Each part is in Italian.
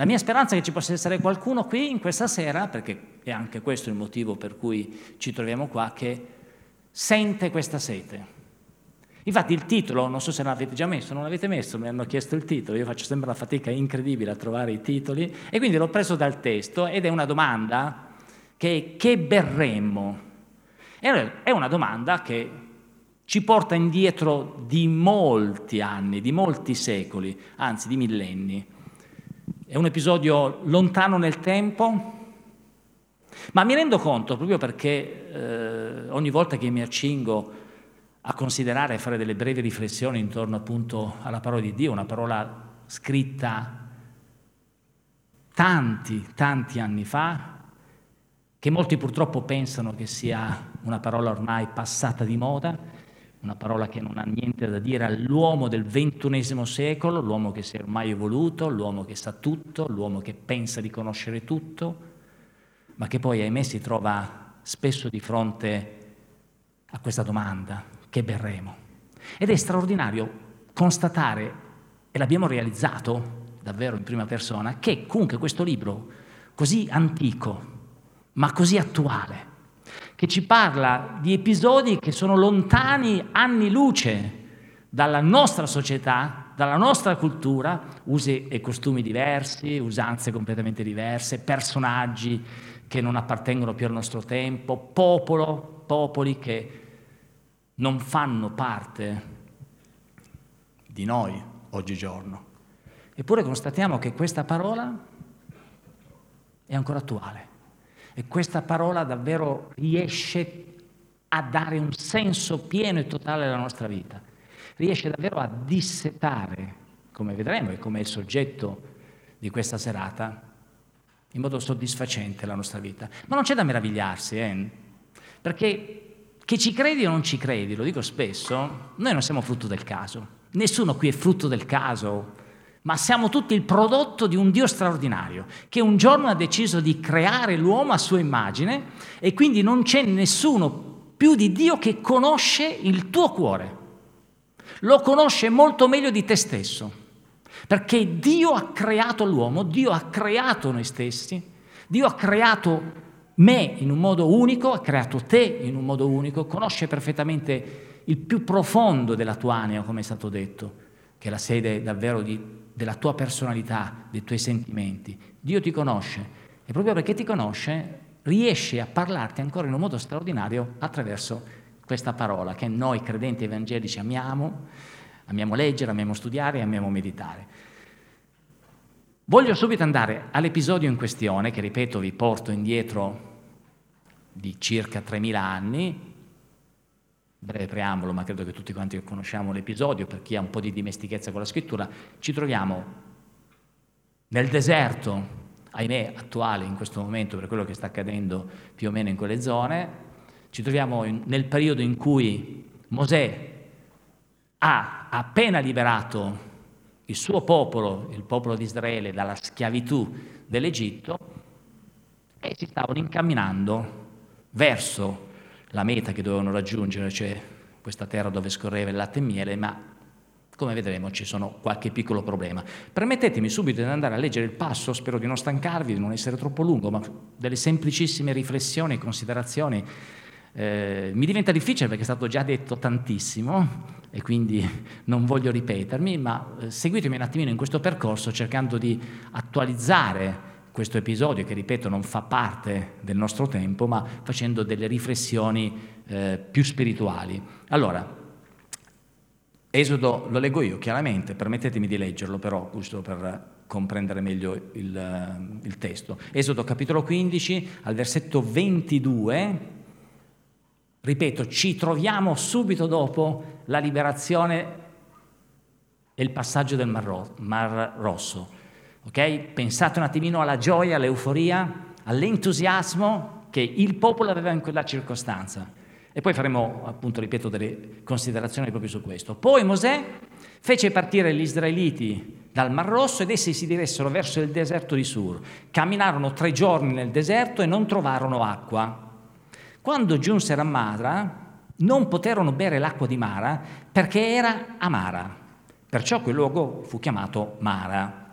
La mia speranza è che ci possa essere qualcuno qui in questa sera, perché è anche questo il motivo per cui ci troviamo qua, che sente questa sete. Infatti il titolo, non so se l'avete già messo, non l'avete messo, mi hanno chiesto il titolo, io faccio sempre una fatica incredibile a trovare i titoli e quindi l'ho preso dal testo ed è una domanda che che berremmo? È una domanda che ci porta indietro di molti anni, di molti secoli, anzi di millenni. È un episodio lontano nel tempo, ma mi rendo conto, proprio perché eh, ogni volta che mi accingo a considerare e fare delle brevi riflessioni intorno appunto alla parola di Dio, una parola scritta tanti, tanti anni fa, che molti purtroppo pensano che sia una parola ormai passata di moda, una parola che non ha niente da dire all'uomo del ventunesimo secolo, l'uomo che si è ormai evoluto, l'uomo che sa tutto, l'uomo che pensa di conoscere tutto, ma che poi, ahimè, si trova spesso di fronte a questa domanda, che berremo? Ed è straordinario constatare, e l'abbiamo realizzato davvero in prima persona, che comunque questo libro, così antico, ma così attuale, che ci parla di episodi che sono lontani anni luce dalla nostra società, dalla nostra cultura, usi e costumi diversi, usanze completamente diverse, personaggi che non appartengono più al nostro tempo, popolo, popoli che non fanno parte di noi oggigiorno. Eppure constatiamo che questa parola è ancora attuale e questa parola davvero riesce a dare un senso pieno e totale alla nostra vita, riesce davvero a dissetare, come vedremo e come è il soggetto di questa serata, in modo soddisfacente la nostra vita. Ma non c'è da meravigliarsi, eh? perché che ci credi o non ci credi, lo dico spesso, noi non siamo frutto del caso. Nessuno qui è frutto del caso, ma siamo tutti il prodotto di un Dio straordinario, che un giorno ha deciso di creare l'uomo a sua immagine e quindi non c'è nessuno più di Dio che conosce il tuo cuore. Lo conosce molto meglio di te stesso, perché Dio ha creato l'uomo, Dio ha creato noi stessi, Dio ha creato me in un modo unico, ha creato te in un modo unico, conosce perfettamente il più profondo della tua anima, come è stato detto, che è la sede davvero di, della tua personalità, dei tuoi sentimenti. Dio ti conosce e proprio perché ti conosce riesce a parlarti ancora in un modo straordinario attraverso questa parola che noi credenti evangelici amiamo, amiamo leggere, amiamo studiare, amiamo meditare. Voglio subito andare all'episodio in questione, che ripeto vi porto indietro di circa 3.000 anni, breve preambolo, ma credo che tutti quanti conosciamo l'episodio, per chi ha un po' di dimestichezza con la scrittura, ci troviamo nel deserto, ahimè attuale in questo momento per quello che sta accadendo più o meno in quelle zone, ci troviamo in, nel periodo in cui Mosè ha appena liberato il suo popolo, il popolo di Israele, dalla schiavitù dell'Egitto e si stavano incamminando verso la meta che dovevano raggiungere, cioè questa terra dove scorreva il latte e miele, ma come vedremo ci sono qualche piccolo problema. Permettetemi subito di andare a leggere il passo, spero di non stancarvi, di non essere troppo lungo, ma delle semplicissime riflessioni e considerazioni. Eh, mi diventa difficile perché è stato già detto tantissimo e quindi non voglio ripetermi, ma eh, seguitemi un attimino in questo percorso cercando di attualizzare questo episodio che, ripeto, non fa parte del nostro tempo, ma facendo delle riflessioni eh, più spirituali. Allora, Esodo lo leggo io chiaramente, permettetemi di leggerlo però, giusto per comprendere meglio il, il testo. Esodo capitolo 15, al versetto 22, ripeto, ci troviamo subito dopo la liberazione e il passaggio del Mar Rosso. Okay? Pensate un attimino alla gioia, all'euforia, all'entusiasmo che il popolo aveva in quella circostanza. E poi faremo, appunto, ripeto, delle considerazioni proprio su questo. Poi Mosè fece partire gli israeliti dal Mar Rosso ed essi si diressero verso il deserto di Sur. Camminarono tre giorni nel deserto e non trovarono acqua. Quando giunsero a Mara, non poterono bere l'acqua di Mara perché era amara. Perciò quel luogo fu chiamato Mara.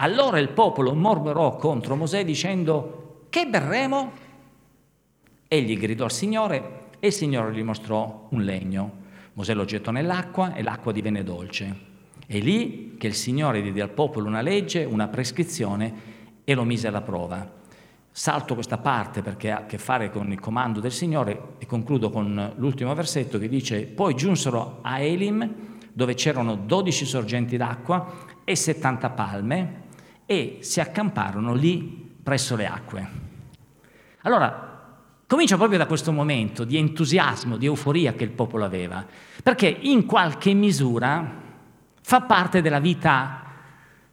Allora il popolo mormorò contro Mosè dicendo, che berremo? Egli gridò al Signore e il Signore gli mostrò un legno. Mosè lo gettò nell'acqua e l'acqua divenne dolce. È lì che il Signore diede al popolo una legge, una prescrizione e lo mise alla prova. Salto questa parte perché ha a che fare con il comando del Signore e concludo con l'ultimo versetto che dice poi giunsero a Elim dove c'erano 12 sorgenti d'acqua e 70 palme e si accamparono lì presso le acque. Allora, comincia proprio da questo momento di entusiasmo, di euforia che il popolo aveva, perché in qualche misura fa parte della vita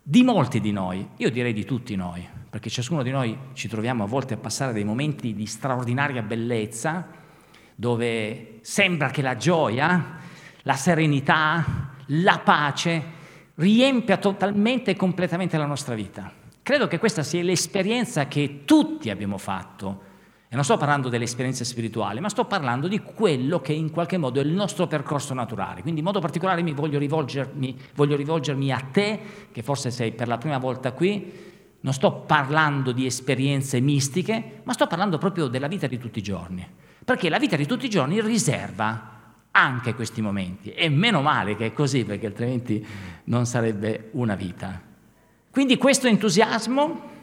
di molti di noi, io direi di tutti noi perché ciascuno di noi ci troviamo a volte a passare dei momenti di straordinaria bellezza, dove sembra che la gioia, la serenità, la pace riempia totalmente e completamente la nostra vita. Credo che questa sia l'esperienza che tutti abbiamo fatto. E non sto parlando delle esperienze spirituali, ma sto parlando di quello che in qualche modo è il nostro percorso naturale. Quindi in modo particolare voglio rivolgermi, voglio rivolgermi a te, che forse sei per la prima volta qui, non sto parlando di esperienze mistiche, ma sto parlando proprio della vita di tutti i giorni. Perché la vita di tutti i giorni riserva anche questi momenti. E meno male che è così, perché altrimenti non sarebbe una vita. Quindi questo entusiasmo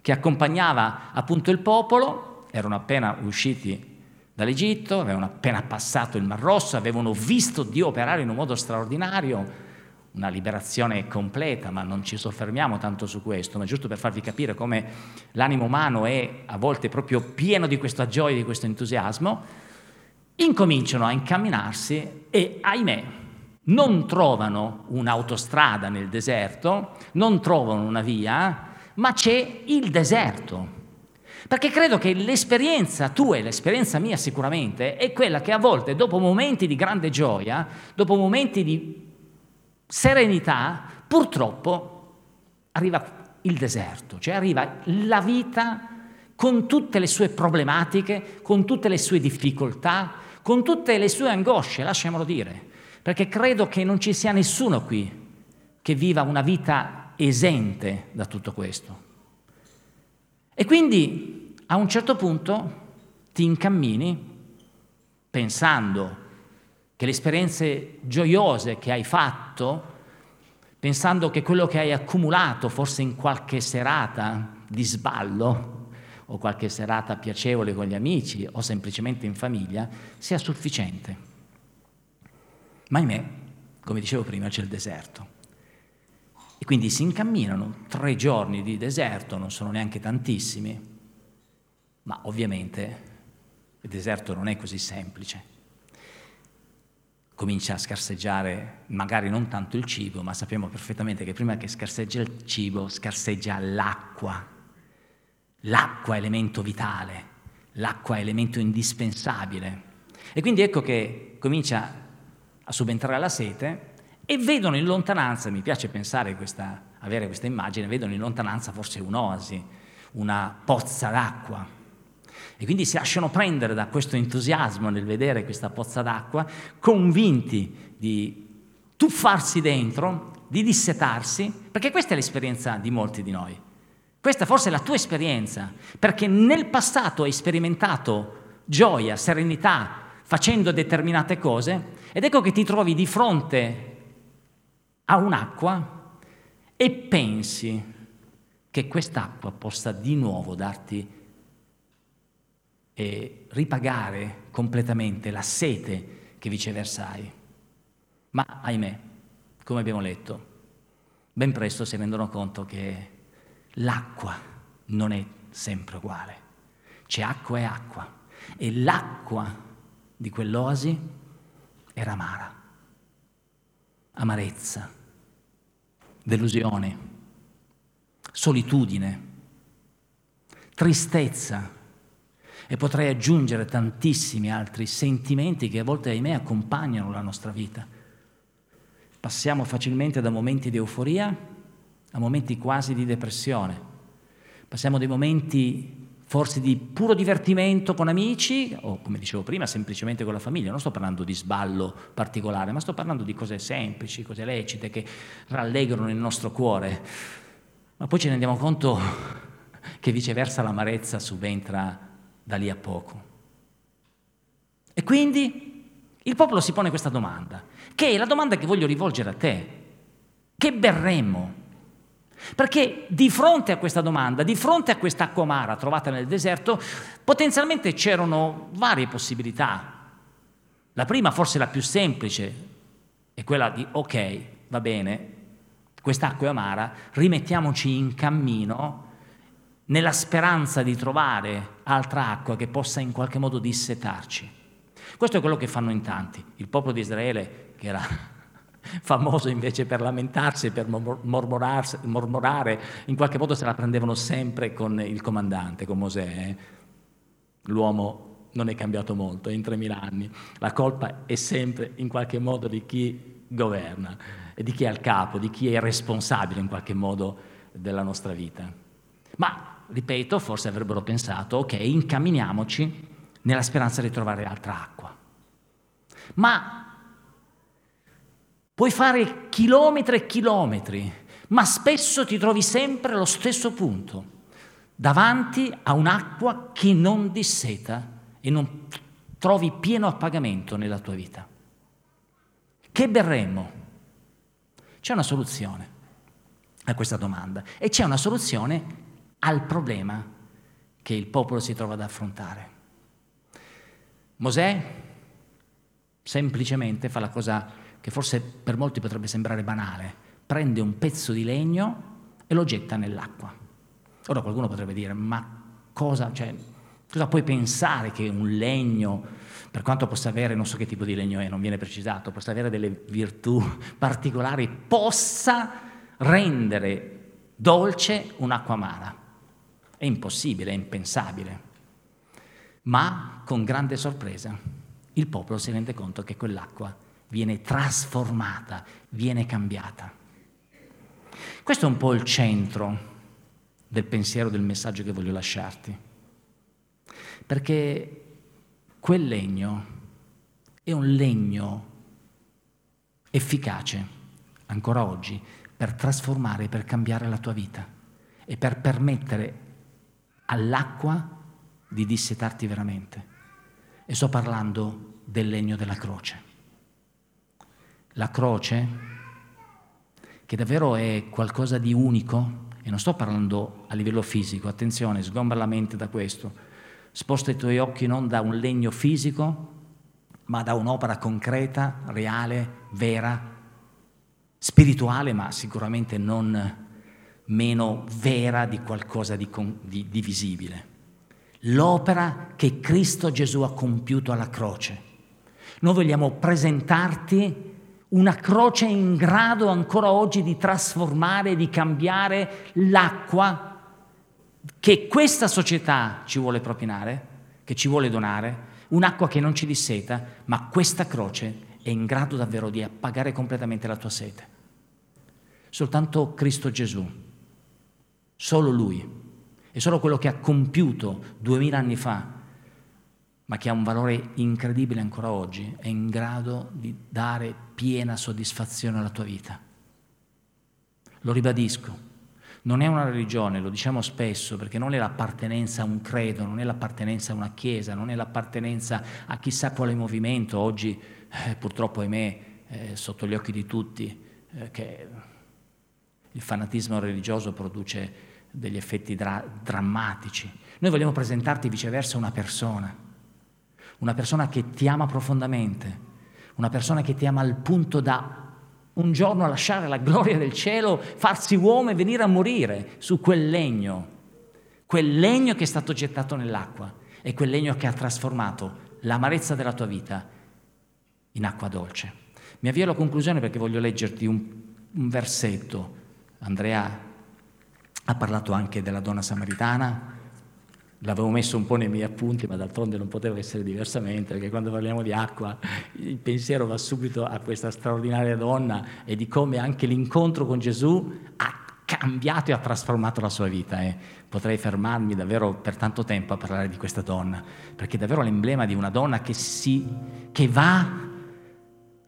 che accompagnava appunto il popolo, erano appena usciti dall'Egitto, avevano appena passato il Mar Rosso, avevano visto Dio operare in un modo straordinario, una liberazione completa, ma non ci soffermiamo tanto su questo, ma giusto per farvi capire come l'animo umano è a volte proprio pieno di questa gioia, di questo entusiasmo, incominciano a incamminarsi e, ahimè, non trovano un'autostrada nel deserto, non trovano una via, ma c'è il deserto. Perché credo che l'esperienza tua e l'esperienza mia sicuramente è quella che a volte dopo momenti di grande gioia, dopo momenti di serenità, purtroppo arriva il deserto, cioè arriva la vita con tutte le sue problematiche, con tutte le sue difficoltà, con tutte le sue angosce, lasciamolo dire, perché credo che non ci sia nessuno qui che viva una vita esente da tutto questo. E quindi a un certo punto ti incammini pensando che le esperienze gioiose che hai fatto, pensando che quello che hai accumulato forse in qualche serata di sballo o qualche serata piacevole con gli amici o semplicemente in famiglia, sia sufficiente. Ma ahimè, come dicevo prima, c'è il deserto. E quindi si incamminano tre giorni di deserto, non sono neanche tantissimi, ma ovviamente il deserto non è così semplice comincia a scarseggiare magari non tanto il cibo, ma sappiamo perfettamente che prima che scarseggia il cibo scarseggia l'acqua. L'acqua è elemento vitale, l'acqua è elemento indispensabile. E quindi ecco che comincia a subentrare la sete e vedono in lontananza, mi piace pensare questa, avere questa immagine, vedono in lontananza forse un'oasi, una pozza d'acqua e quindi si lasciano prendere da questo entusiasmo nel vedere questa pozza d'acqua, convinti di tuffarsi dentro, di dissetarsi, perché questa è l'esperienza di molti di noi. Questa forse è la tua esperienza, perché nel passato hai sperimentato gioia, serenità, facendo determinate cose, ed ecco che ti trovi di fronte a un'acqua e pensi che quest'acqua possa di nuovo darti e ripagare completamente la sete che viceversa hai. Ma ahimè, come abbiamo letto, ben presto si rendono conto che l'acqua non è sempre uguale. C'è acqua e acqua. E l'acqua di quell'oasi era amara. Amarezza, delusione, solitudine, tristezza, e potrei aggiungere tantissimi altri sentimenti che a volte, ahimè, accompagnano la nostra vita. Passiamo facilmente da momenti di euforia a momenti quasi di depressione. Passiamo dai momenti forse di puro divertimento con amici o, come dicevo prima, semplicemente con la famiglia. Non sto parlando di sballo particolare, ma sto parlando di cose semplici, cose lecite che rallegrano il nostro cuore. Ma poi ci rendiamo conto che viceversa l'amarezza subentra da lì a poco. E quindi il popolo si pone questa domanda, che è la domanda che voglio rivolgere a te. Che berremo? Perché di fronte a questa domanda, di fronte a questa acqua amara trovata nel deserto, potenzialmente c'erano varie possibilità. La prima, forse la più semplice, è quella di ok, va bene, quest'acqua è amara, rimettiamoci in cammino nella speranza di trovare altra acqua che possa in qualche modo dissetarci. Questo è quello che fanno in tanti. Il popolo di Israele, che era famoso invece per lamentarsi per mormorare, in qualche modo se la prendevano sempre con il comandante, con Mosè. Eh? L'uomo non è cambiato molto in 3.000 anni, la colpa è sempre in qualche modo di chi governa di chi è al capo, di chi è responsabile in qualche modo della nostra vita. Ma, ripeto, forse avrebbero pensato, ok, incamminiamoci nella speranza di trovare altra acqua. Ma puoi fare chilometri e chilometri, ma spesso ti trovi sempre allo stesso punto, davanti a un'acqua che non disseta e non trovi pieno appagamento nella tua vita. Che berremmo? C'è una soluzione a questa domanda e c'è una soluzione al problema che il popolo si trova ad affrontare. Mosè semplicemente fa la cosa che forse per molti potrebbe sembrare banale, prende un pezzo di legno e lo getta nell'acqua. Ora qualcuno potrebbe dire, ma cosa, cioè, cosa puoi pensare che un legno, per quanto possa avere, non so che tipo di legno è, non viene precisato, possa avere delle virtù particolari, possa rendere dolce un'acqua amara? È impossibile, è impensabile. Ma con grande sorpresa il popolo si rende conto che quell'acqua viene trasformata, viene cambiata. Questo è un po' il centro del pensiero, del messaggio che voglio lasciarti. Perché quel legno è un legno efficace ancora oggi per trasformare, per cambiare la tua vita e per permettere all'acqua di dissetarti veramente. E sto parlando del legno della croce. La croce, che davvero è qualcosa di unico, e non sto parlando a livello fisico, attenzione, sgombra la mente da questo, sposta i tuoi occhi non da un legno fisico, ma da un'opera concreta, reale, vera, spirituale, ma sicuramente non meno vera di qualcosa di, di, di visibile. L'opera che Cristo Gesù ha compiuto alla croce. Noi vogliamo presentarti una croce in grado ancora oggi di trasformare, di cambiare l'acqua che questa società ci vuole propinare, che ci vuole donare, un'acqua che non ci disseta, ma questa croce è in grado davvero di appagare completamente la tua sete. Soltanto Cristo Gesù Solo Lui. È solo quello che ha compiuto duemila anni fa, ma che ha un valore incredibile ancora oggi, è in grado di dare piena soddisfazione alla tua vita. Lo ribadisco, non è una religione, lo diciamo spesso, perché non è l'appartenenza a un credo, non è l'appartenenza a una chiesa, non è l'appartenenza a chissà quale movimento, oggi eh, purtroppo ahimè eh, sotto gli occhi di tutti, eh, che il fanatismo religioso produce degli effetti dra- drammatici. Noi vogliamo presentarti viceversa una persona, una persona che ti ama profondamente, una persona che ti ama al punto da un giorno lasciare la gloria del cielo, farsi uomo e venire a morire su quel legno, quel legno che è stato gettato nell'acqua e quel legno che ha trasformato l'amarezza della tua vita in acqua dolce. Mi avvio alla conclusione perché voglio leggerti un, un versetto. Andrea ha parlato anche della donna samaritana, l'avevo messo un po' nei miei appunti, ma d'altronde non poteva essere diversamente, perché quando parliamo di acqua il pensiero va subito a questa straordinaria donna e di come anche l'incontro con Gesù ha cambiato e ha trasformato la sua vita. Eh. Potrei fermarmi davvero per tanto tempo a parlare di questa donna, perché è davvero l'emblema di una donna che, si, che va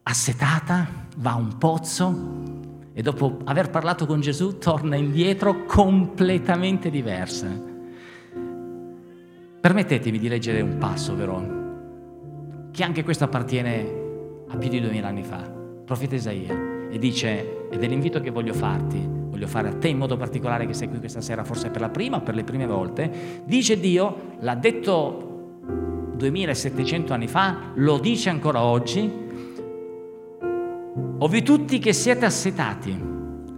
assetata, va a un pozzo e dopo aver parlato con Gesù torna indietro completamente diversa. Permettetemi di leggere un passo però, che anche questo appartiene a più di duemila anni fa, profeta Isaia, e dice, ed è l'invito che voglio farti, voglio fare a te in modo particolare che sei qui questa sera, forse per la prima o per le prime volte, dice Dio, l'ha detto 2700 anni fa, lo dice ancora oggi, o vi tutti che siete assetati,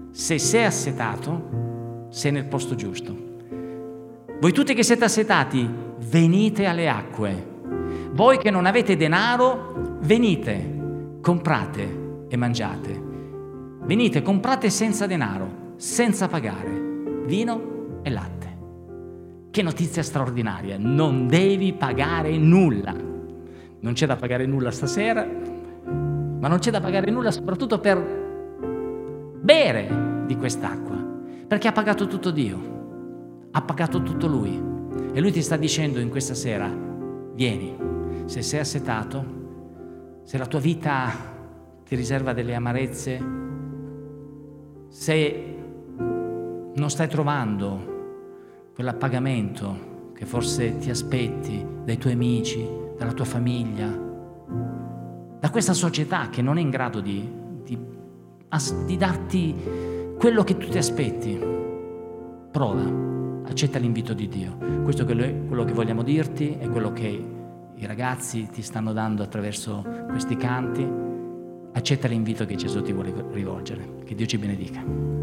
se sei assetato, sei nel posto giusto. Voi tutti che siete assetati, venite alle acque. Voi che non avete denaro, venite, comprate e mangiate. Venite, comprate senza denaro, senza pagare, vino e latte. Che notizia straordinaria, non devi pagare nulla. Non c'è da pagare nulla stasera, ma non c'è da pagare nulla soprattutto per bere di quest'acqua, perché ha pagato tutto Dio, ha pagato tutto Lui. E Lui ti sta dicendo in questa sera, vieni, se sei assetato, se la tua vita ti riserva delle amarezze, se non stai trovando quell'appagamento che forse ti aspetti dai tuoi amici, dalla tua famiglia, da questa società che non è in grado di, di, di darti quello che tu ti aspetti. Prova, accetta l'invito di Dio. Questo è quello che vogliamo dirti, è quello che i ragazzi ti stanno dando attraverso questi canti. Accetta l'invito che Gesù ti vuole rivolgere. Che Dio ci benedica.